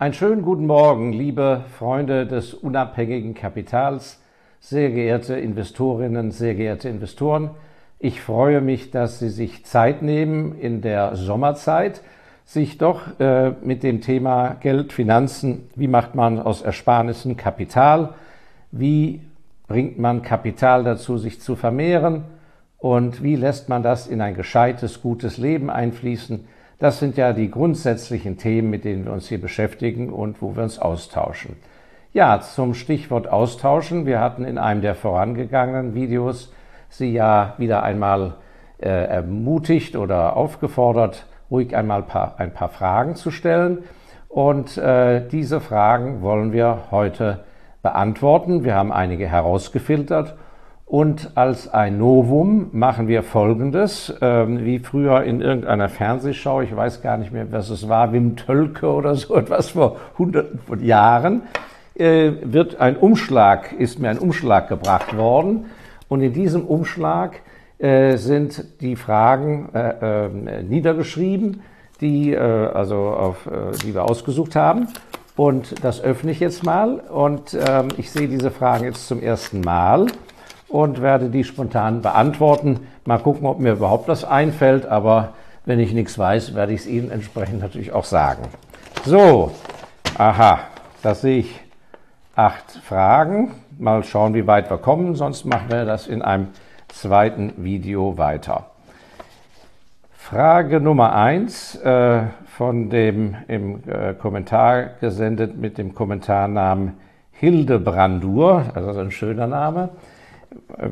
Einen schönen guten Morgen, liebe Freunde des unabhängigen Kapitals, sehr geehrte Investorinnen, sehr geehrte Investoren. Ich freue mich, dass Sie sich Zeit nehmen in der Sommerzeit, sich doch äh, mit dem Thema Geld, Finanzen, wie macht man aus Ersparnissen Kapital, wie bringt man Kapital dazu, sich zu vermehren und wie lässt man das in ein gescheites, gutes Leben einfließen, das sind ja die grundsätzlichen Themen, mit denen wir uns hier beschäftigen und wo wir uns austauschen. Ja, zum Stichwort austauschen. Wir hatten in einem der vorangegangenen Videos Sie ja wieder einmal äh, ermutigt oder aufgefordert, ruhig einmal paar, ein paar Fragen zu stellen. Und äh, diese Fragen wollen wir heute beantworten. Wir haben einige herausgefiltert und als ein Novum machen wir Folgendes, ähm, wie früher in irgendeiner Fernsehschau, ich weiß gar nicht mehr, was es war, Wim Tölke oder so etwas vor hunderten von Jahren, äh, wird ein Umschlag, ist mir ein Umschlag gebracht worden. Und in diesem Umschlag äh, sind die Fragen äh, äh niedergeschrieben, die, äh, also auf, äh, die wir ausgesucht haben. Und das öffne ich jetzt mal. Und ähm, ich sehe diese Fragen jetzt zum ersten Mal und werde die spontan beantworten. Mal gucken, ob mir überhaupt was einfällt, aber wenn ich nichts weiß, werde ich es Ihnen entsprechend natürlich auch sagen. So, aha, da sehe ich acht Fragen. Mal schauen, wie weit wir kommen, sonst machen wir das in einem zweiten Video weiter. Frage Nummer eins äh, von dem im äh, Kommentar gesendet mit dem Kommentarnamen Hildebrandur, also ein schöner Name. Äh,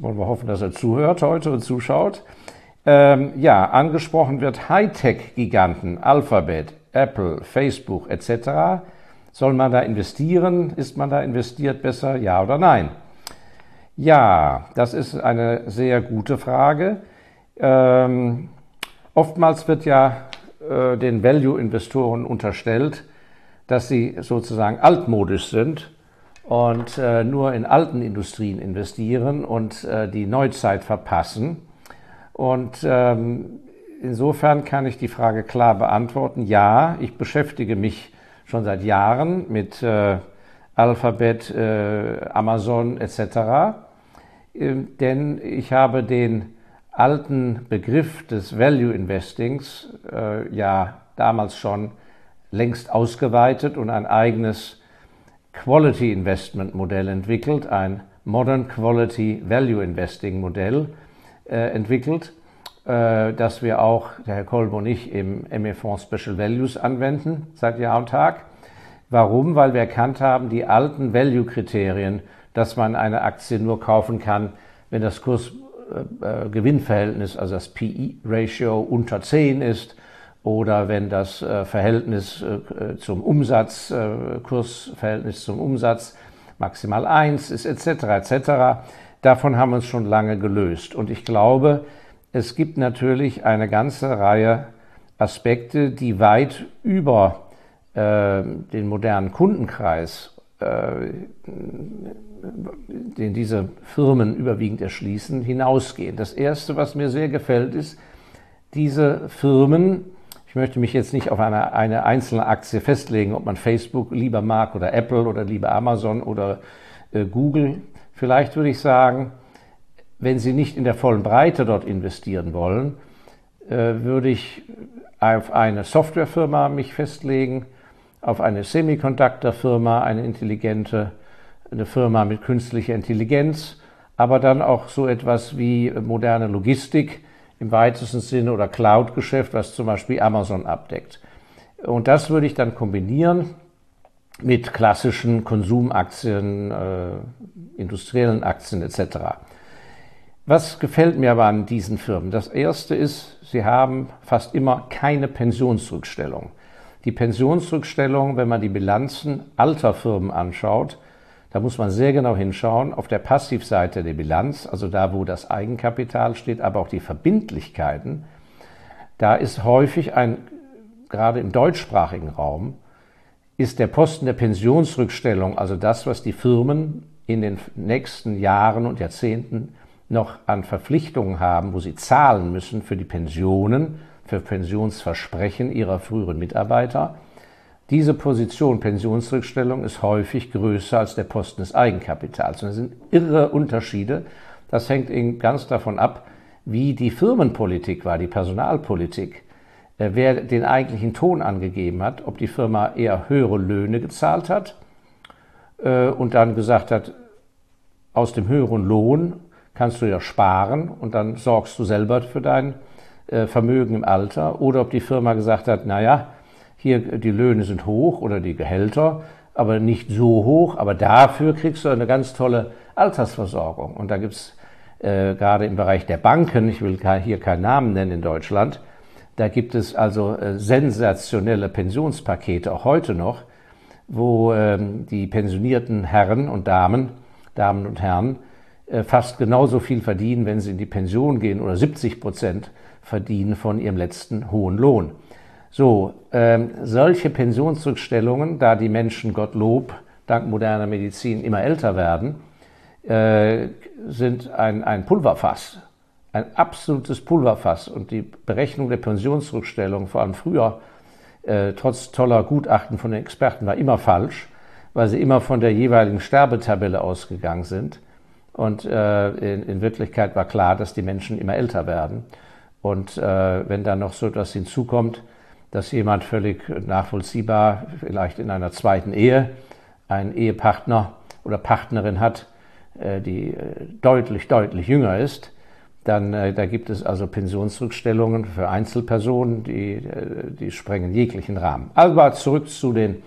wollen wir hoffen, dass er zuhört heute und zuschaut. Ähm, ja, angesprochen wird Hightech-Giganten, Alphabet, Apple, Facebook etc. Soll man da investieren? Ist man da investiert besser? Ja oder nein? Ja, das ist eine sehr gute Frage. Ähm, oftmals wird ja äh, den Value-Investoren unterstellt, dass sie sozusagen altmodisch sind und äh, nur in alten Industrien investieren und äh, die Neuzeit verpassen. Und ähm, insofern kann ich die Frage klar beantworten. Ja, ich beschäftige mich schon seit Jahren mit äh, Alphabet, äh, Amazon etc. Ähm, denn ich habe den alten Begriff des Value Investings äh, ja damals schon längst ausgeweitet und ein eigenes Quality Investment Modell entwickelt, ein Modern Quality Value Investing Modell äh, entwickelt, äh, das wir auch, der Herr Kolb und ich, im ME-Fonds Special Values anwenden seit Jahr und Tag. Warum? Weil wir erkannt haben, die alten Value-Kriterien, dass man eine Aktie nur kaufen kann, wenn das Kurs-Gewinn-Verhältnis, äh, also das PE-Ratio unter 10 ist, oder wenn das äh, Verhältnis äh, zum Umsatz, äh, Kursverhältnis zum Umsatz maximal eins ist, etc., etc. Davon haben wir uns schon lange gelöst. Und ich glaube, es gibt natürlich eine ganze Reihe Aspekte, die weit über äh, den modernen Kundenkreis, äh, den diese Firmen überwiegend erschließen, hinausgehen. Das Erste, was mir sehr gefällt, ist, diese Firmen ich möchte mich jetzt nicht auf eine, eine einzelne Aktie festlegen, ob man Facebook lieber mag oder Apple oder lieber Amazon oder äh, Google. Vielleicht würde ich sagen, wenn Sie nicht in der vollen Breite dort investieren wollen, äh, würde ich auf eine Softwarefirma mich festlegen, auf eine Semiconductor-Firma, eine intelligente, eine Firma mit künstlicher Intelligenz, aber dann auch so etwas wie moderne Logistik, im weitesten Sinne oder Cloud-Geschäft, was zum Beispiel Amazon abdeckt. Und das würde ich dann kombinieren mit klassischen Konsumaktien, äh, industriellen Aktien etc. Was gefällt mir aber an diesen Firmen? Das erste ist, sie haben fast immer keine Pensionsrückstellung. Die Pensionsrückstellung, wenn man die Bilanzen alter Firmen anschaut, da muss man sehr genau hinschauen. Auf der Passivseite der Bilanz, also da, wo das Eigenkapital steht, aber auch die Verbindlichkeiten, da ist häufig ein, gerade im deutschsprachigen Raum, ist der Posten der Pensionsrückstellung, also das, was die Firmen in den nächsten Jahren und Jahrzehnten noch an Verpflichtungen haben, wo sie zahlen müssen für die Pensionen, für Pensionsversprechen ihrer früheren Mitarbeiter, Diese Position Pensionsrückstellung ist häufig größer als der Posten des Eigenkapitals. Und das sind irre Unterschiede. Das hängt eben ganz davon ab, wie die Firmenpolitik war, die Personalpolitik, äh, wer den eigentlichen Ton angegeben hat, ob die Firma eher höhere Löhne gezahlt hat äh, und dann gesagt hat, aus dem höheren Lohn kannst du ja sparen und dann sorgst du selber für dein äh, Vermögen im Alter, oder ob die Firma gesagt hat, naja, hier die Löhne sind hoch oder die Gehälter, aber nicht so hoch, aber dafür kriegst du eine ganz tolle Altersversorgung. Und da gibt's äh, gerade im Bereich der Banken, ich will hier keinen Namen nennen in Deutschland, da gibt es also äh, sensationelle Pensionspakete, auch heute noch, wo ähm, die pensionierten Herren und Damen, Damen und Herren, äh, fast genauso viel verdienen, wenn sie in die Pension gehen oder 70 Prozent verdienen von ihrem letzten hohen Lohn. So, ähm, solche Pensionsrückstellungen, da die Menschen, Gottlob, dank moderner Medizin immer älter werden, äh, sind ein, ein Pulverfass, ein absolutes Pulverfass. Und die Berechnung der Pensionsrückstellung, vor allem früher, äh, trotz toller Gutachten von den Experten, war immer falsch, weil sie immer von der jeweiligen Sterbetabelle ausgegangen sind. Und äh, in, in Wirklichkeit war klar, dass die Menschen immer älter werden. Und äh, wenn da noch so etwas hinzukommt, dass jemand völlig nachvollziehbar vielleicht in einer zweiten Ehe einen Ehepartner oder Partnerin hat, äh, die äh, deutlich, deutlich jünger ist, dann äh, da gibt es also Pensionsrückstellungen für Einzelpersonen, die, die sprengen jeglichen Rahmen. Aber zurück zu den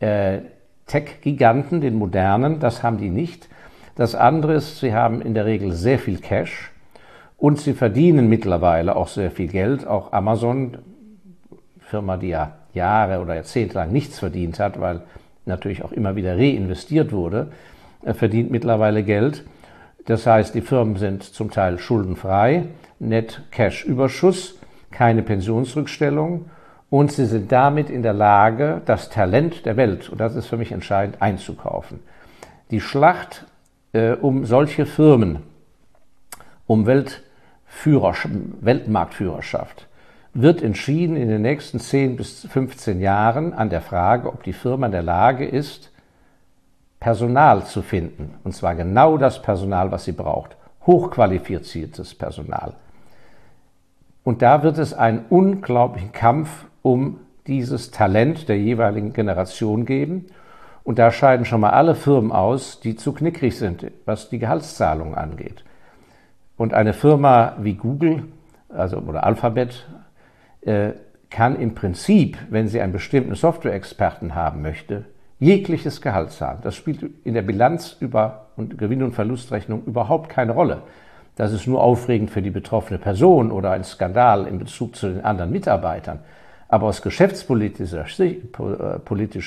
äh, Tech-Giganten, den modernen, das haben die nicht. Das andere ist, sie haben in der Regel sehr viel Cash und sie verdienen mittlerweile auch sehr viel Geld. Auch Amazon Firma, die ja Jahre oder Jahrzehnte lang nichts verdient hat, weil natürlich auch immer wieder reinvestiert wurde, verdient mittlerweile Geld. Das heißt, die Firmen sind zum Teil schuldenfrei, net Cash-Überschuss, keine Pensionsrückstellung und sie sind damit in der Lage, das Talent der Welt, und das ist für mich entscheidend, einzukaufen. Die Schlacht äh, um solche Firmen, um Weltmarktführerschaft, wird entschieden in den nächsten 10 bis 15 Jahren an der Frage, ob die Firma in der Lage ist, Personal zu finden. Und zwar genau das Personal, was sie braucht. Hochqualifiziertes Personal. Und da wird es einen unglaublichen Kampf um dieses Talent der jeweiligen Generation geben. Und da scheiden schon mal alle Firmen aus, die zu knickrig sind, was die Gehaltszahlungen angeht. Und eine Firma wie Google, also oder Alphabet, kann im Prinzip, wenn sie einen bestimmten Software-Experten haben möchte, jegliches Gehalt zahlen. Das spielt in der Bilanz über und Gewinn- und Verlustrechnung überhaupt keine Rolle. Das ist nur aufregend für die betroffene Person oder ein Skandal in Bezug zu den anderen Mitarbeitern. Aber aus geschäftspolitischer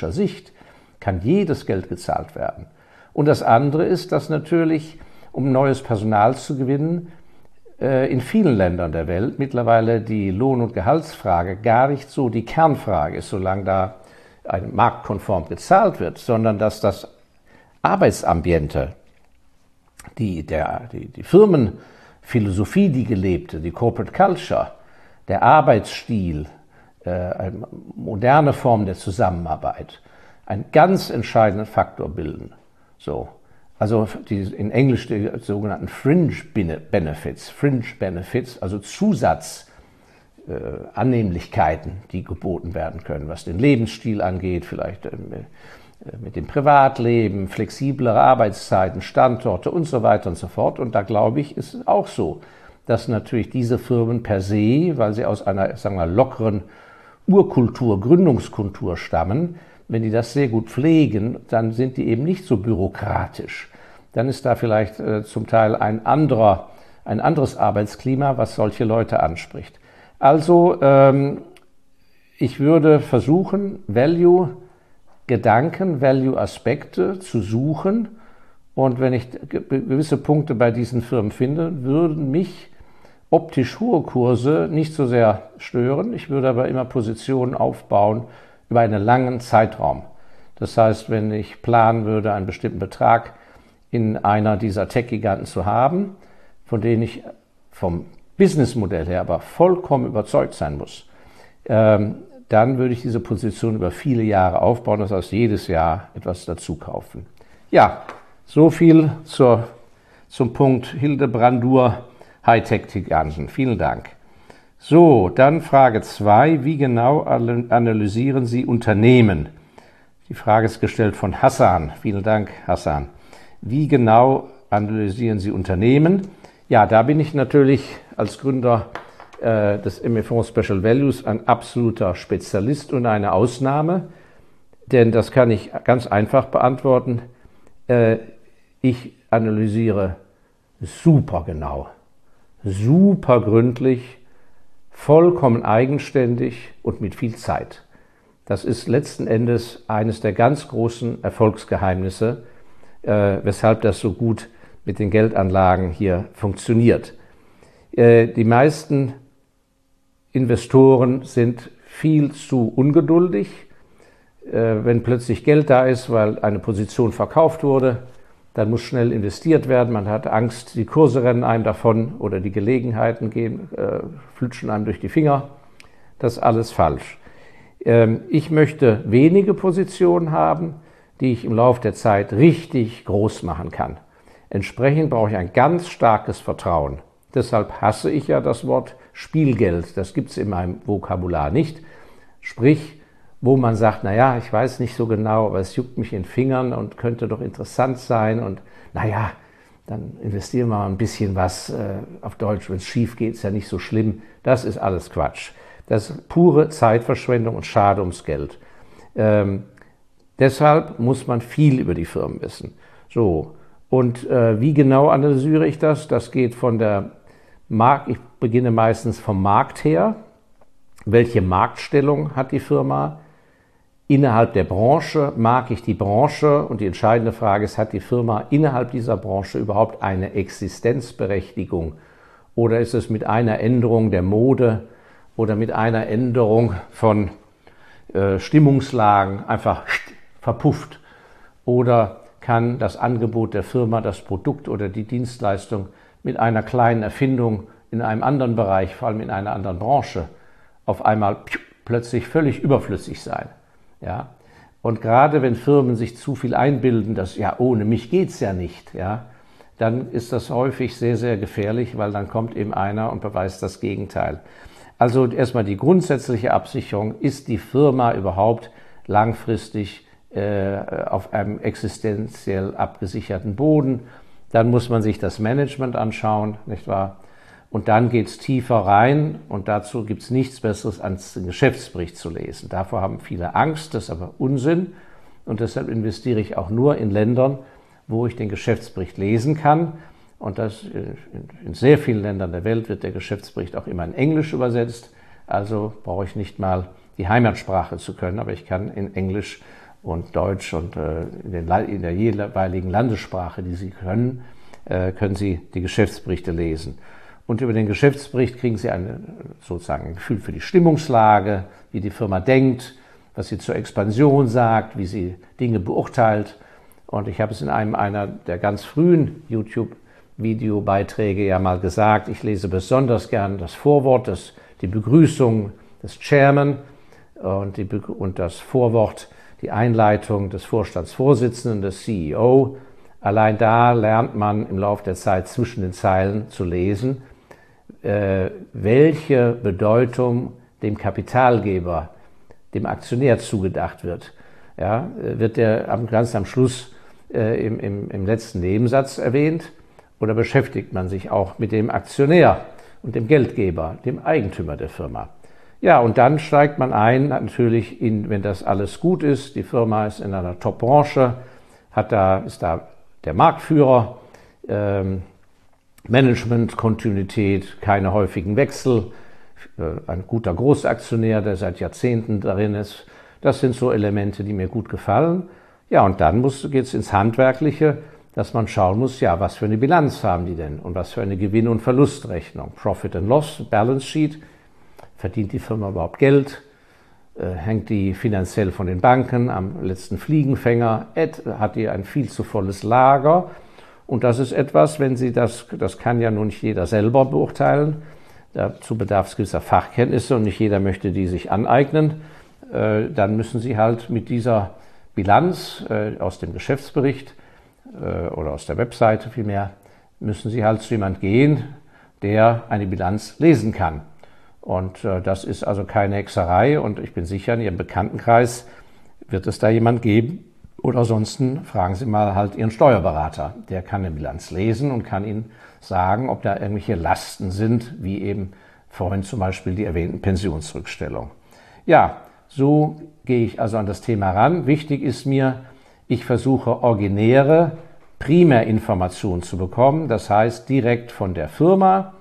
äh, Sicht kann jedes Geld gezahlt werden. Und das andere ist, dass natürlich, um neues Personal zu gewinnen, äh, in vielen Ländern der Welt mittlerweile die Lohn- und Gehaltsfrage gar nicht so die Kernfrage ist, solange da ein marktkonform gezahlt wird, sondern dass das Arbeitsambiente, die, der, die, die Firmenphilosophie, die gelebte, die Corporate Culture, der Arbeitsstil, äh, eine moderne Form der Zusammenarbeit, einen ganz entscheidenden Faktor bilden. So. Also die, in Englisch die sogenannten Fringe Benefits, Fringe Benefits, also Zusatzannehmlichkeiten, äh, die geboten werden können, was den Lebensstil angeht, vielleicht äh, mit dem Privatleben, flexiblere Arbeitszeiten, Standorte und so weiter und so fort. Und da glaube ich, ist es auch so, dass natürlich diese Firmen per se, weil sie aus einer, sagen wir, lockeren Urkultur, Gründungskultur stammen, wenn die das sehr gut pflegen, dann sind die eben nicht so bürokratisch. Dann ist da vielleicht äh, zum Teil ein anderer, ein anderes Arbeitsklima, was solche Leute anspricht. Also ähm, ich würde versuchen, Value Gedanken, Value Aspekte zu suchen. Und wenn ich gewisse Punkte bei diesen Firmen finde, würden mich optisch hohe Kurse nicht so sehr stören. Ich würde aber immer Positionen aufbauen, über einen langen Zeitraum. Das heißt, wenn ich planen würde, einen bestimmten Betrag in einer dieser Tech-Giganten zu haben, von denen ich vom Businessmodell her aber vollkommen überzeugt sein muss, ähm, dann würde ich diese Position über viele Jahre aufbauen, das heißt jedes Jahr etwas dazu kaufen. Ja, so viel zur, zum Punkt Hildebrandur Hightech-Giganten. Vielen Dank. So, dann Frage 2. Wie genau analysieren Sie Unternehmen? Die Frage ist gestellt von Hassan. Vielen Dank, Hassan. Wie genau analysieren Sie Unternehmen? Ja, da bin ich natürlich als Gründer äh, des MFO Special Values ein absoluter Spezialist und eine Ausnahme, denn das kann ich ganz einfach beantworten. Äh, ich analysiere super genau, super gründlich, vollkommen eigenständig und mit viel Zeit. Das ist letzten Endes eines der ganz großen Erfolgsgeheimnisse, äh, weshalb das so gut mit den Geldanlagen hier funktioniert. Äh, die meisten Investoren sind viel zu ungeduldig. Äh, wenn plötzlich Geld da ist, weil eine Position verkauft wurde, dann muss schnell investiert werden. Man hat Angst, die Kurse rennen einem davon oder die Gelegenheiten gehen, äh, flutschen einem durch die Finger. Das ist alles falsch. Ähm, ich möchte wenige Positionen haben, die ich im Laufe der Zeit richtig groß machen kann. Entsprechend brauche ich ein ganz starkes Vertrauen. Deshalb hasse ich ja das Wort Spielgeld. Das gibt es in meinem Vokabular nicht. Sprich, wo man sagt, naja, ich weiß nicht so genau, aber es juckt mich in den Fingern und könnte doch interessant sein und naja, dann investieren wir mal ein bisschen was äh, auf Deutsch. Wenn es schief geht, ist ja nicht so schlimm. Das ist alles Quatsch. Das ist pure Zeitverschwendung und Schade ums Geld. Ähm, deshalb muss man viel über die Firmen wissen. So. Und äh, wie genau analysiere ich das? Das geht von der Markt, ich beginne meistens vom Markt her. Welche Marktstellung hat die Firma? Innerhalb der Branche mag ich die Branche und die entscheidende Frage ist, hat die Firma innerhalb dieser Branche überhaupt eine Existenzberechtigung? Oder ist es mit einer Änderung der Mode oder mit einer Änderung von äh, Stimmungslagen einfach verpufft? Oder kann das Angebot der Firma, das Produkt oder die Dienstleistung mit einer kleinen Erfindung in einem anderen Bereich, vor allem in einer anderen Branche, auf einmal plötzlich völlig überflüssig sein. Ja? Und gerade wenn Firmen sich zu viel einbilden, dass ja ohne mich geht's ja nicht, ja, dann ist das häufig sehr, sehr gefährlich, weil dann kommt eben einer und beweist das Gegenteil. Also erstmal die grundsätzliche Absicherung, ist die Firma überhaupt langfristig äh, auf einem existenziell abgesicherten Boden dann muss man sich das Management anschauen, nicht wahr? Und dann geht es tiefer rein und dazu gibt es nichts Besseres, als den Geschäftsbericht zu lesen. Davor haben viele Angst, das ist aber Unsinn. Und deshalb investiere ich auch nur in Ländern, wo ich den Geschäftsbericht lesen kann. Und das in sehr vielen Ländern der Welt wird der Geschäftsbericht auch immer in Englisch übersetzt. Also brauche ich nicht mal die Heimatsprache zu können, aber ich kann in Englisch und Deutsch und äh, in, den, in, der jeweiligen Landessprache, die Sie können, äh, können Sie die Geschäftsberichte lesen. Und über den Geschäftsbericht kriegen Sie eine, sozusagen ein Gefühl für die Stimmungslage, wie die Firma denkt, was sie zur Expansion sagt, wie sie Dinge beurteilt. Und ich habe es in einem einer der ganz frühen YouTube-Videobeiträge ja mal gesagt, ich lese besonders gern das Vorwort, das, die Begrüßung des Chairman und, die, und das Vorwort die Einleitung des Vorstandsvorsitzenden, des CEO. Allein da lernt man im Laufe der Zeit zwischen den Zeilen zu lesen, welche Bedeutung dem Kapitalgeber, dem Aktionär zugedacht wird. Ja, wird der ganz am Schluss äh, im, im, im letzten Nebensatz erwähnt oder beschäftigt man sich auch mit dem Aktionär und dem Geldgeber, dem Eigentümer der Firma? Ja, und dann steigt man ein, natürlich, in, wenn das alles gut ist, die Firma ist in einer Top-Branche, da, ist da der Marktführer, ähm, Management, Kontinuität, keine häufigen Wechsel, äh, ein guter Großaktionär, der seit Jahrzehnten darin ist. Das sind so Elemente, die mir gut gefallen. Ja, und dann geht es ins Handwerkliche, dass man schauen muss, ja, was für eine Bilanz haben die denn und was für eine Gewinn- und Verlustrechnung. Profit and Loss, Balance Sheet, Verdient die Firma überhaupt Geld? Äh, hängt die finanziell von den Banken am letzten Fliegenfänger? Hat die ein viel zu volles Lager? Und das ist etwas, wenn Sie das, das kann ja nun nicht jeder selber beurteilen. Dazu bedarf es gewisser Fachkenntnisse und nicht jeder möchte die sich aneignen. äh, dann müssen Sie halt mit dieser Bilanz äh, aus dem Geschäftsbericht äh, oder aus der Webseite vielmehr, müssen Sie halt zu jemand gehen, der eine Bilanz lesen kann. Und das ist also keine Hexerei und ich bin sicher, in Ihrem Bekanntenkreis wird es da jemand geben. Oder ansonsten fragen Sie mal halt Ihren Steuerberater. Der kann eine Bilanz lesen und kann Ihnen sagen, ob da irgendwelche Lasten sind, wie eben vorhin zum Beispiel die erwähnten Pensionsrückstellungen. Ja, so gehe ich also an das Thema ran. Wichtig ist mir, ich versuche originäre Primärinformationen zu bekommen, das heißt direkt von der Firma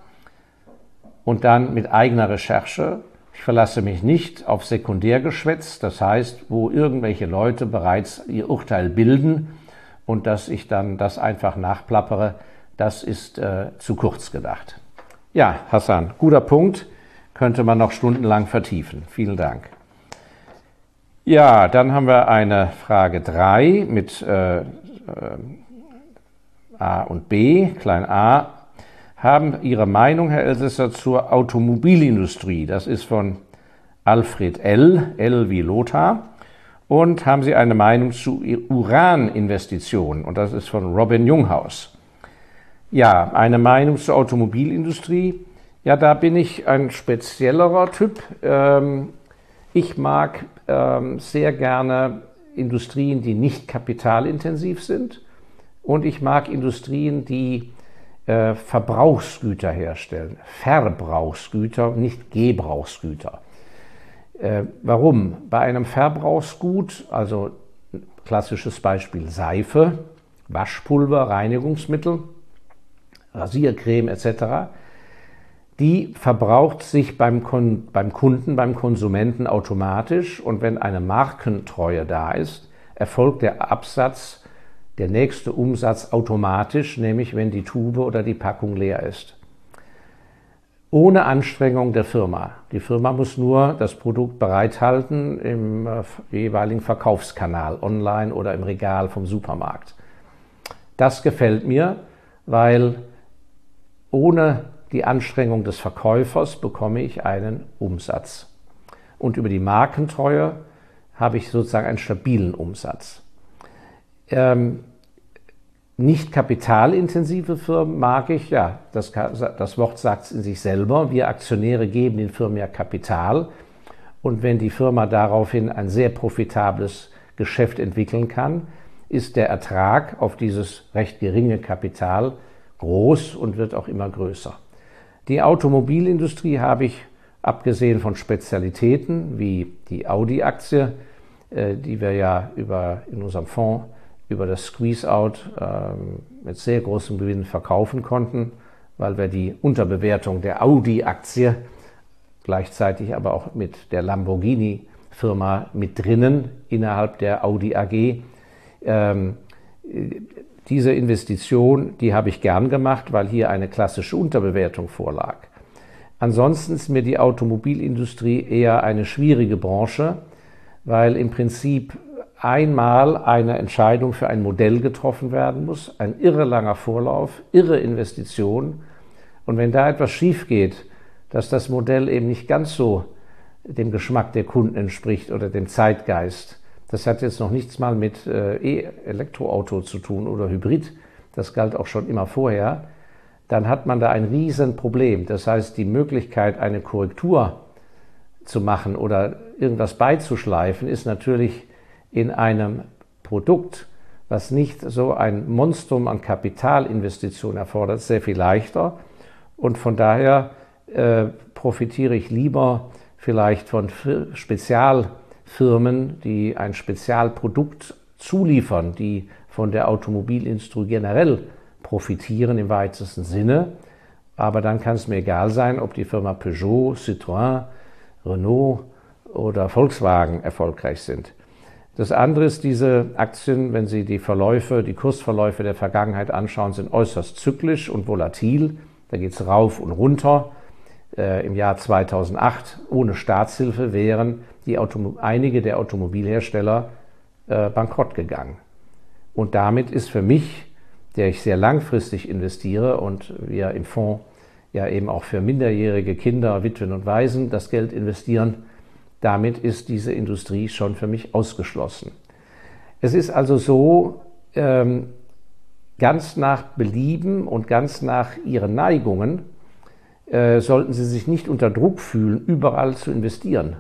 und dann mit eigener Recherche. Ich verlasse mich nicht auf Sekundärgeschwätz, das heißt, wo irgendwelche Leute bereits ihr Urteil bilden und dass ich dann das einfach nachplappere, das ist äh, zu kurz gedacht. Ja, Hassan, guter Punkt, könnte man noch stundenlang vertiefen. Vielen Dank. Ja, dann haben wir eine Frage 3 mit äh, äh, A und B, klein a. Haben Ihre Meinung, Herr Elsässer, zur Automobilindustrie? Das ist von Alfred L., L wie Lothar. Und haben Sie eine Meinung zu Uraninvestitionen? Und das ist von Robin Junghaus. Ja, eine Meinung zur Automobilindustrie. Ja, da bin ich ein speziellerer Typ. Ähm, ich mag ähm, sehr gerne Industrien, die nicht kapitalintensiv sind. Und ich mag Industrien, die äh, Verbrauchsgüter herstellen. Verbrauchsgüter, nicht Gebrauchsgüter. Äh, warum? Bei einem Verbrauchsgut, also klassisches Beispiel Seife, Waschpulver, Reinigungsmittel, Rasiercreme etc., die verbraucht sich beim, Kon beim Kunden, beim Konsumenten automatisch und wenn eine Markentreue da ist, erfolgt der Absatz, der nächste Umsatz automatisch, nämlich wenn die Tube oder die Packung leer ist. Ohne Anstrengung der Firma. Die Firma muss nur das Produkt bereithalten im äh, jeweiligen Verkaufskanal, online oder im Regal vom Supermarkt. Das gefällt mir, weil ohne die Anstrengung des Verkäufers bekomme ich einen Umsatz. Und über die Markentreue habe ich sozusagen einen stabilen Umsatz. Ähm, nicht kapitalintensive Firmen mag ich, ja, das, das Wort sagt es in sich selber. Wir Aktionäre geben den Firmen ja Kapital. Und wenn die Firma daraufhin ein sehr profitables Geschäft entwickeln kann, ist der Ertrag auf dieses recht geringe Kapital groß und wird auch immer größer. Die Automobilindustrie habe ich, abgesehen von Spezialitäten wie die Audi-Aktie, äh, die wir ja über, in unserem Fonds über das Squeeze-Out ähm, mit sehr großem Gewinn verkaufen konnten, weil wir die Unterbewertung der Audi-Aktie gleichzeitig aber auch mit der Lamborghini-Firma mit drinnen innerhalb der Audi AG ähm, diese Investition, die habe ich gern gemacht, weil hier eine klassische Unterbewertung vorlag. Ansonsten ist mir die Automobilindustrie eher eine schwierige Branche, weil im Prinzip einmal eine Entscheidung für ein Modell getroffen werden muss, ein irre langer Vorlauf, irre Investition. Und wenn da etwas schief geht, dass das Modell eben nicht ganz so dem Geschmack der Kunden entspricht oder dem Zeitgeist, das hat jetzt noch nichts mal mit äh, E-Elektroauto zu tun oder Hybrid. Das galt auch schon immer vorher. Dann hat man da ein Riesenproblem. Das heißt, die Möglichkeit, eine Korrektur zu machen oder irgendwas beizuschleifen, ist natürlich in einem Produkt, was nicht so ein Monstrum an Kapitalinvestitionen erfordert, sehr viel leichter. Und von daher äh, profitiere ich lieber vielleicht von Spezial- Firmen, die ein Spezialprodukt zuliefern, die von der Automobilindustrie generell profitieren im weitesten Sinne. Aber dann kann es mir egal sein, ob die Firma Peugeot, Citroën, Renault oder Volkswagen erfolgreich sind. Das andere ist, diese Aktien, wenn Sie die Verläufe, die Kursverläufe der Vergangenheit anschauen, sind äußerst zyklisch und volatil. Da geht es rauf und runter. Äh, Im Jahr 2008 ohne Staatshilfe wären die einige der Automobilhersteller äh, bankrott gegangen. Und damit ist für mich, der ich sehr langfristig investiere und wir im Fonds ja eben auch für minderjährige Kinder, Witwen und Waisen das Geld investieren, damit ist diese Industrie schon für mich ausgeschlossen. Es ist also so, ähm, ganz nach Belieben und ganz nach ihren Neigungen äh, sollten sie sich nicht unter Druck fühlen, überall zu investieren.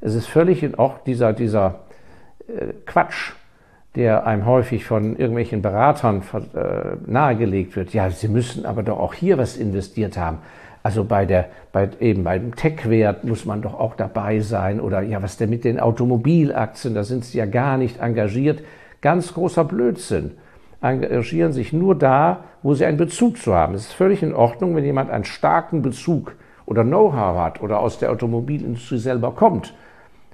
Es ist völlig in Ordnung, dieser, dieser äh, Quatsch, der einem häufig von irgendwelchen Beratern äh, nahegelegt wird. Ja, Sie müssen aber doch auch hier was investiert haben. Also bei der, bei, eben beim Tech-Wert muss man doch auch dabei sein. Oder ja, was denn mit den Automobilaktien? Da sind Sie ja gar nicht engagiert. Ganz großer Blödsinn. Engagieren sich nur da, wo Sie einen Bezug zu haben. Es ist völlig in Ordnung, wenn jemand einen starken Bezug oder Know-how hat oder aus der Automobilindustrie selber kommt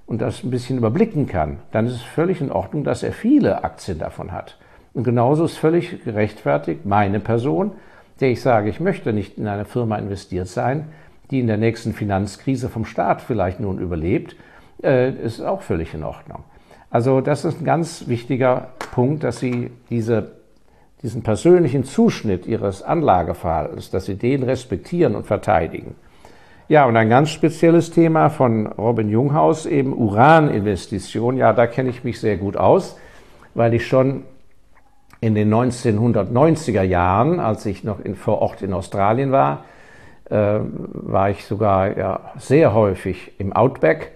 und das ein bisschen überblicken kann, dann ist es völlig in Ordnung, dass er viele Aktien davon hat. Und genauso ist völlig gerechtfertigt meine Person, der ich sage, ich möchte nicht in eine Firma investiert sein, die in der nächsten Finanzkrise vom Staat vielleicht nun überlebt, äh, ist auch völlig in Ordnung. Also das ist ein ganz wichtiger Punkt, dass Sie diese, diesen persönlichen Zuschnitt Ihres Anlageverhaltens, dass Sie den respektieren und verteidigen. Ja, und ein ganz spezielles Thema von Robin Junghaus, eben Uraninvestition. Ja, da kenne ich mich sehr gut aus, weil ich schon in den 1990er Jahren, als ich noch in, vor Ort in Australien war, äh, war ich sogar ja, sehr häufig im Outback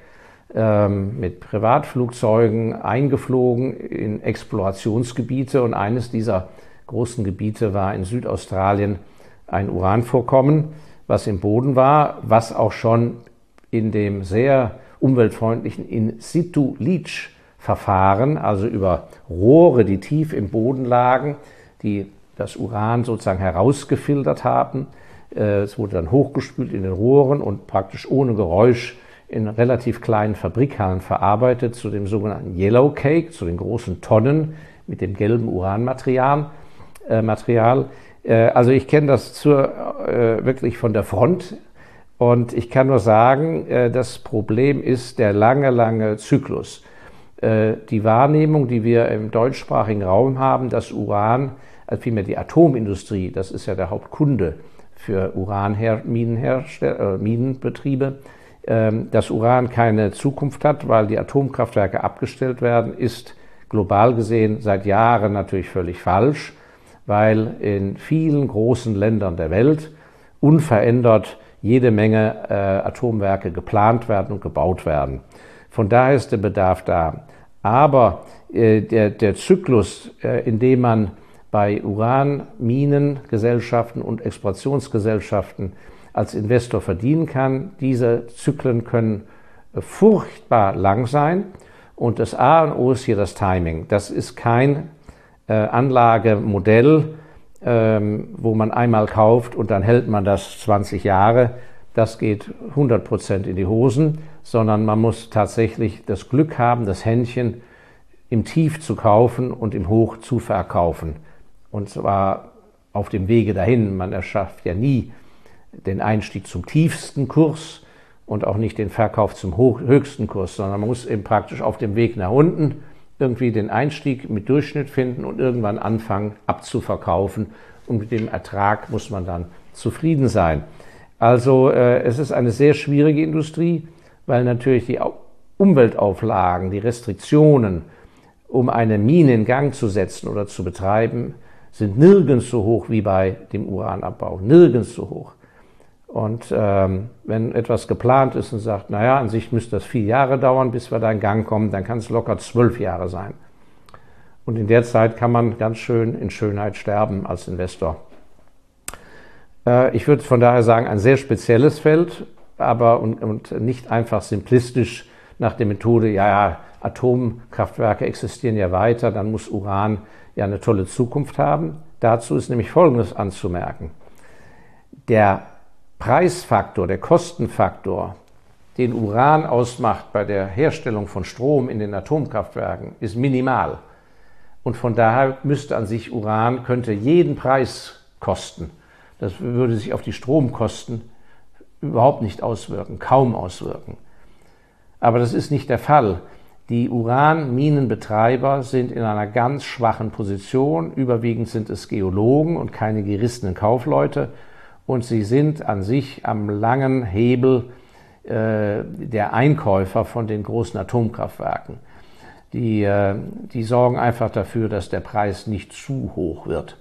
äh, mit Privatflugzeugen eingeflogen in Explorationsgebiete und eines dieser großen Gebiete war in Südaustralien ein Uranvorkommen was im Boden war, was auch schon in dem sehr umweltfreundlichen In-situ-Leach-Verfahren, also über Rohre, die tief im Boden lagen, die das Uran sozusagen herausgefiltert haben. Äh, es wurde dann hochgespült in den Rohren und praktisch ohne Geräusch in relativ kleinen Fabrikhallen verarbeitet zu dem sogenannten Yellow Cake, zu den großen Tonnen mit dem gelben Uranmaterial. Äh, Material. Äh, also ich kenne das zur, äh, wirklich von der Front und ich kann nur sagen, äh, das Problem ist der lange, lange Zyklus. Die Wahrnehmung, die wir im deutschsprachigen Raum haben, dass Uran, also vielmehr die Atomindustrie, das ist ja der Hauptkunde für Uranminenbetriebe, ähm, dass Uran keine Zukunft hat, weil die Atomkraftwerke abgestellt werden, ist global gesehen seit Jahren natürlich völlig falsch weil in vielen großen Ländern der Welt unverändert jede Menge äh, Atomwerke geplant werden und gebaut werden. Von daher ist der Bedarf da. Aber äh, der, der Zyklus, äh, in dem man bei Uranminengesellschaften und Exploitionsgesellschaften als Investor verdienen kann, diese Zyklen können äh, furchtbar lang sein. Und das A und O ist hier das Timing. Das ist kein äh, Anlagemodell, ähm, wo man einmal kauft und dann hält man das 20 Jahre. Das geht 100 Prozent in die Hosen, sondern man muss tatsächlich das Glück haben, das Händchen im Tief zu kaufen und im Hoch zu verkaufen. Und zwar auf dem Wege dahin. Man erschafft ja nie den Einstieg zum tiefsten Kurs und auch nicht den Verkauf zum höchsten Kurs, sondern man muss eben praktisch auf dem Weg nach unten irgendwie den Einstieg mit Durchschnitt finden und irgendwann anfangen abzuverkaufen. Und mit dem Ertrag muss man dann zufrieden sein. Also äh, es ist eine sehr schwierige Industrie, weil natürlich die Umweltauflagen, die Restriktionen, um eine Mine in Gang zu setzen oder zu betreiben, sind nirgends so hoch wie bei dem Uranabbau. Nirgends so hoch. Und ähm, wenn etwas geplant ist und sagt, naja, an sich müsste das vier Jahre dauern, bis wir da in Gang kommen, dann kann es locker zwölf Jahre sein. Und in der Zeit kann man ganz schön in Schönheit sterben als Investor. Äh, ich würde von daher sagen, ein sehr spezielles Feld, aber und, und nicht einfach simplistisch nach der Methode, ja, ja, Atomkraftwerke existieren ja weiter, dann muss Uran ja eine tolle Zukunft haben. Dazu ist nämlich Folgendes anzumerken. Der Preisfaktor, der Kostenfaktor, den Uran ausmacht bei der Herstellung von Strom in den Atomkraftwerken, ist minimal. Und von daher müsste an sich Uran, könnte jeden Preis kosten. Das würde sich auf die Stromkosten überhaupt nicht auswirken, kaum auswirken. Aber das ist nicht der Fall. Die Uranminenbetreiber sind in einer ganz schwachen Position. Überwiegend sind es Geologen und keine gerissenen Kaufleute und sie sind an sich am langen Hebel äh, der Einkäufer von den großen Atomkraftwerken. Die, äh, die sorgen einfach dafür, dass der Preis nicht zu hoch wird.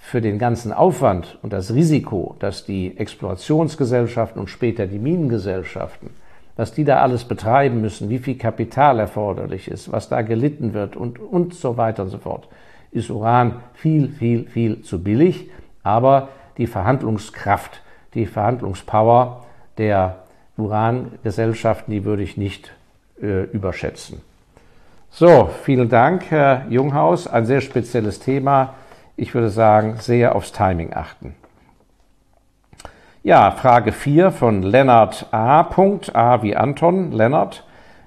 Für den ganzen Aufwand und das Risiko, dass die Explorationsgesellschaften und später die Minengesellschaften, was die da alles betreiben müssen, wie viel Kapital erforderlich ist, was da gelitten wird und, und so weiter und so fort, ist Uran viel, viel, viel zu billig. Aber die Verhandlungskraft, die Verhandlungspower der Urangesellschaften, die würde ich nicht äh, überschätzen. So, vielen Dank, Herr Junghaus. Ein sehr spezielles Thema. Ich würde sagen, sehr aufs Timing achten. Ja, Frage 4 von Lennart A. A wie Anton, Lennart.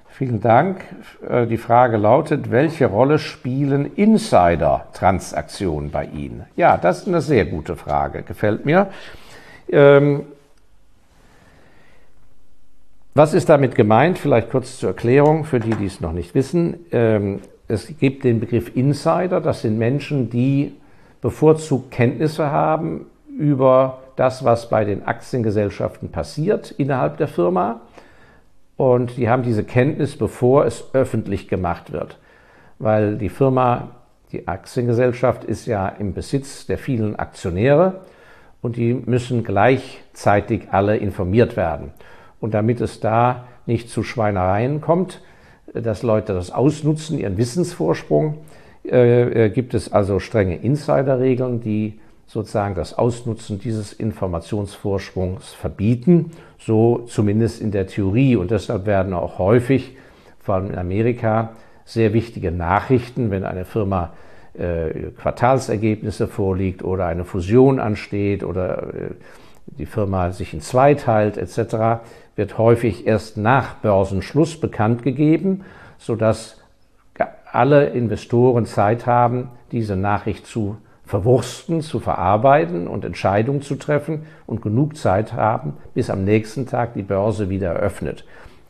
Vielen Dank. Äh, die Frage lautet, welche Rolle spielen Insider-Transaktionen bei Ihnen? Ja, das ist eine sehr gute Frage, gefällt mir. Ähm, was ist damit gemeint? Vielleicht kurz zur Erklärung für die, die es noch nicht wissen. Ähm, es gibt den Begriff Insider. Das sind Menschen, die bevorzugt Kenntnisse haben über das, was bei den Aktiengesellschaften passiert innerhalb der Firma. Und die haben diese Kenntnis, bevor es öffentlich gemacht wird. Weil die Firma, die Aktiengesellschaft ist ja im Besitz der vielen Aktionäre und die müssen gleichzeitig alle informiert werden. Und damit es da nicht zu Schweinereien kommt, dass Leute das ausnutzen, ihren Wissensvorsprung, äh, äh, gibt es also strenge Insiderregeln, die sozusagen das Ausnutzen dieses Informationsvorsprungs verbieten, so zumindest in der Theorie. Und deshalb werden auch häufig, vor allem in Amerika, sehr wichtige Nachrichten, wenn eine Firma äh, Quartalsergebnisse vorliegt oder eine Fusion ansteht oder äh, die Firma sich in zwei teilt etc., wird häufig erst nach Börsenschluss bekannt gegeben, sodass alle Investoren Zeit haben, diese Nachricht zu verwursten, zu verarbeiten und Entscheidungen zu treffen und genug Zeit haben, bis am nächsten Tag die Börse wieder eröffnet.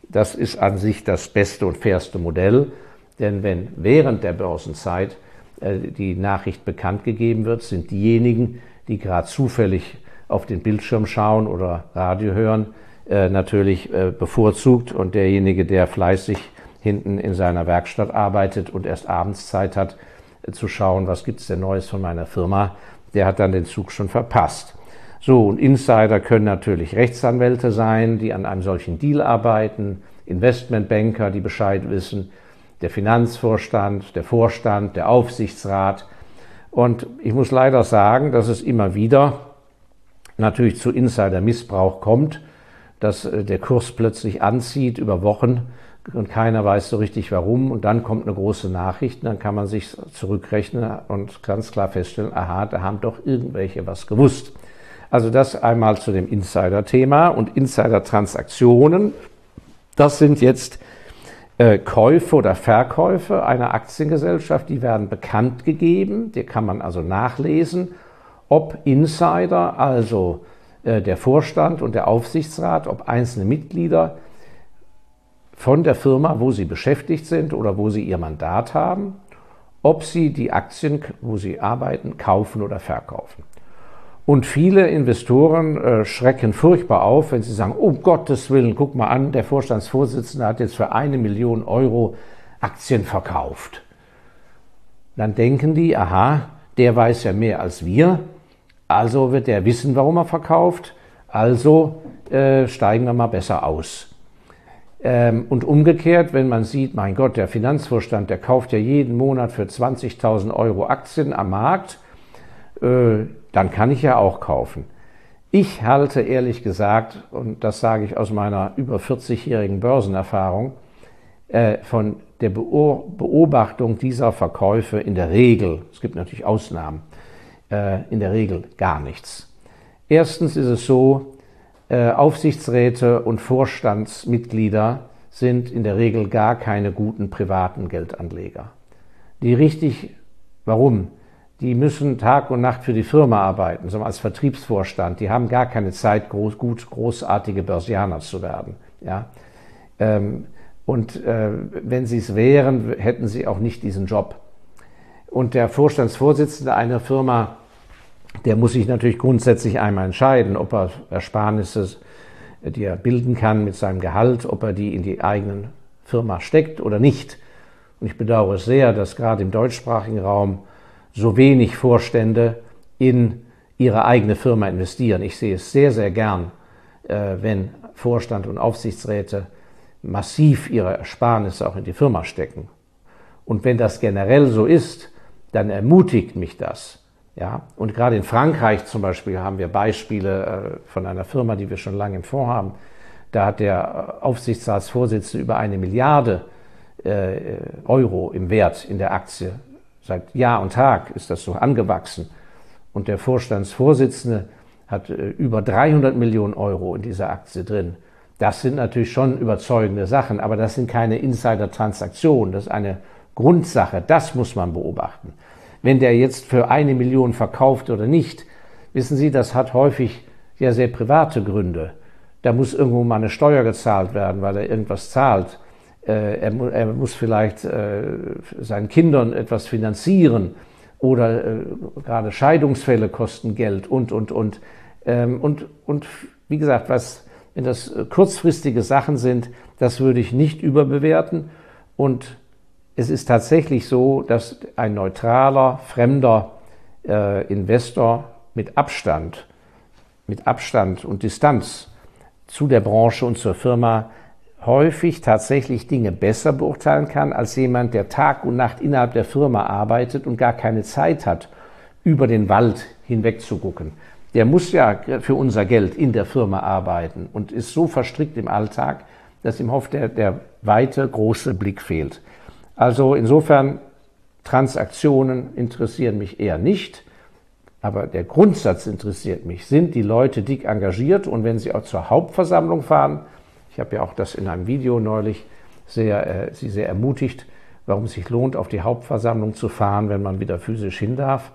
Das ist an sich das beste und fairste Modell, denn wenn während der Börsenzeit äh, die Nachricht bekannt gegeben wird, sind diejenigen, die gerade zufällig auf den Bildschirm schauen oder Radio hören, äh, natürlich äh, bevorzugt und derjenige, der fleißig hinten in seiner Werkstatt arbeitet und erst abends Zeit hat, äh, zu schauen, was gibt's denn Neues von meiner Firma, der hat dann den Zug schon verpasst. So, und Insider können natürlich Rechtsanwälte sein, die an einem solchen Deal arbeiten, Investmentbanker, die Bescheid wissen, der Finanzvorstand, der Vorstand, der Aufsichtsrat. Und ich muss leider sagen, dass es immer wieder natürlich zu Insider-Missbrauch kommt dass äh, der Kurs plötzlich anzieht über Wochen und keiner weiß so richtig warum. Und dann kommt eine große Nachricht, und dann kann man sich zurückrechnen und ganz klar feststellen, aha, da haben doch irgendwelche was gewusst. Also das einmal zu dem Insider-Thema und Insider-Transaktionen. Das sind jetzt äh, Käufe oder Verkäufe einer Aktiengesellschaft, die werden bekannt gegeben. Die kann man also nachlesen, ob Insider, also äh, der Vorstand und der Aufsichtsrat, ob einzelne Mitglieder von der Firma, wo sie beschäftigt sind oder wo sie ihr Mandat haben, ob sie die Aktien, wo sie arbeiten, kaufen oder verkaufen. Und viele Investoren äh, schrecken furchtbar auf, wenn sie sagen, um Gottes Willen, guck mal an, der Vorstandsvorsitzende hat jetzt für eine Million Euro Aktien verkauft. Dann denken die, aha, der weiß ja mehr als wir, also wird er wissen, warum er verkauft. Also äh, steigen wir mal besser aus. Ähm, und umgekehrt, wenn man sieht, mein Gott, der Finanzvorstand, der kauft ja jeden Monat für 20.000 Euro Aktien am Markt, äh, dann kann ich ja auch kaufen. Ich halte ehrlich gesagt, und das sage ich aus meiner über 40-jährigen Börsenerfahrung, äh, von der Beobachtung dieser Verkäufe in der Regel, es gibt natürlich Ausnahmen, äh, in der Regel gar nichts. Erstens ist es so, Aufsichtsräte und Vorstandsmitglieder sind in der Regel gar keine guten privaten Geldanleger. Die richtig, warum? Die müssen Tag und Nacht für die Firma arbeiten, so als Vertriebsvorstand. Die haben gar keine Zeit, groß, gut, großartige Börsianer zu werden. Ja? Ähm, und äh, wenn sie es wären, hätten sie auch nicht diesen Job. Und der Vorstandsvorsitzende einer Firma der muss sich natürlich grundsätzlich einmal entscheiden, ob er Ersparnisse die er bilden kann mit seinem Gehalt, ob er die in die eigenen Firma steckt oder nicht. Und ich bedauere es sehr, dass gerade im deutschsprachigen Raum so wenig Vorstände in ihre eigene Firma investieren. Ich sehe es sehr, sehr gern, äh, wenn Vorstand und Aufsichtsräte massiv ihre Ersparnisse auch in die Firma stecken. Und wenn das generell so ist, dann ermutigt mich das. Ja, und gerade in Frankreich zum Beispiel haben wir Beispiele äh, von einer Firma, die wir schon lange im Fonds haben. Da hat der Aufsichtsratsvorsitzende über eine Milliarde äh, Euro im Wert in der Aktie. Seit Jahr und Tag ist das so angewachsen. Und der Vorstandsvorsitzende hat äh, über 300 Millionen Euro in dieser Aktie drin. Das sind natürlich schon überzeugende Sachen, aber das sind keine Insider-Transaktionen. Das ist eine Grundsache. Das muss man beobachten. Wenn der jetzt für eine Million verkauft oder nicht, wissen Sie, das hat häufig ja sehr private Gründe. Da muss irgendwo mal eine Steuer gezahlt werden, weil er irgendwas zahlt. Äh, er, muss vielleicht äh, seinen Kindern etwas finanzieren oder äh, gerade Scheidungsfälle kosten Geld und, und, und. Ähm, und, und wie gesagt, was, wenn das kurzfristige Sachen sind, das würde ich nicht überbewerten. Und es ist tatsächlich so, dass ein neutraler, fremder äh, Investor mit Abstand, mit Abstand und Distanz zu der Branche und zur Firma häufig tatsächlich Dinge besser beurteilen kann als jemand, der Tag und Nacht innerhalb der Firma arbeitet und gar keine Zeit hat, über den Wald hinweg zu gucken. Der muss ja für unser Geld in der Firma arbeiten und ist so verstrickt im Alltag, dass ihm oft der, der weite, große Blick fehlt. Also insofern, Transaktionen interessieren mich eher nicht, aber der Grundsatz interessiert mich. Sind die Leute dick engagiert und wenn sie auch zur Hauptversammlung fahren, ich habe ja auch das in einem Video neulich sehr, äh, sie sehr ermutigt, warum es sich lohnt, auf die Hauptversammlung zu fahren, wenn man wieder physisch hin darf,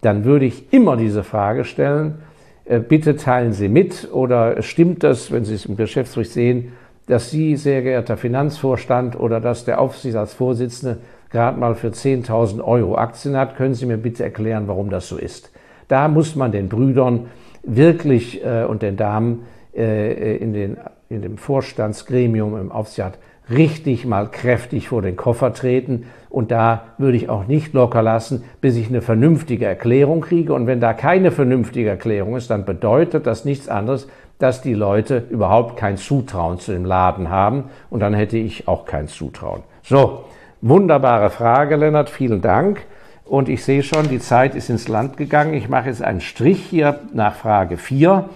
dann würde ich immer diese Frage stellen, äh, bitte teilen Sie mit oder stimmt das, wenn Sie es im Geschäftsbericht sehen, dass Sie, sehr geehrter Finanzvorstand, oder dass der Aufsichtsratsvorsitzende gerade mal für 10.000 Euro Aktien hat. Können Sie mir bitte erklären, warum das so ist? Da muss man den Brüdern wirklich äh, und den Damen äh, in, den, in dem Vorstandsgremium im Aufsichtsrat richtig mal kräftig vor den Koffer treten. Und da würde ich auch nicht locker lassen, bis ich eine vernünftige Erklärung kriege. Und wenn da keine vernünftige Erklärung ist, dann bedeutet das nichts anderes, dass die Leute überhaupt kein Zutrauen zu dem Laden haben und dann hätte ich auch kein Zutrauen. So, wunderbare Frage, Lennart, vielen Dank. Und ich sehe schon, die Zeit ist ins Land gegangen. Ich mache jetzt einen Strich hier nach Frage 4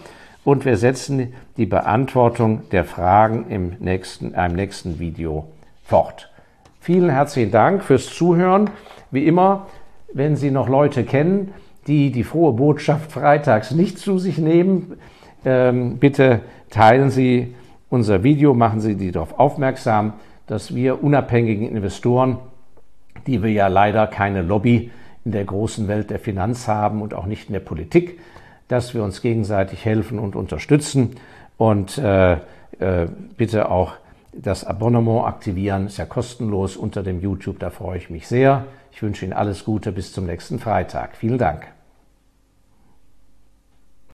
und wir setzen die Beantwortung der Fragen im nächsten, einem nächsten Video fort. Vielen herzlichen Dank fürs Zuhören. Wie immer, wenn Sie noch Leute kennen, die die frohe Botschaft freitags nicht zu sich nehmen, ähm, bitte teilen Sie unser Video, machen Sie die darauf aufmerksam, dass wir unabhängigen Investoren, die wir ja leider keine Lobby in der großen Welt der Finanz haben und auch nicht in der Politik, dass wir uns gegenseitig helfen und unterstützen. Und äh, äh, bitte auch das Abonnement aktivieren, ist ja kostenlos unter dem YouTube, da freue ich mich sehr. Ich wünsche Ihnen alles Gute bis zum nächsten Freitag. Vielen Dank.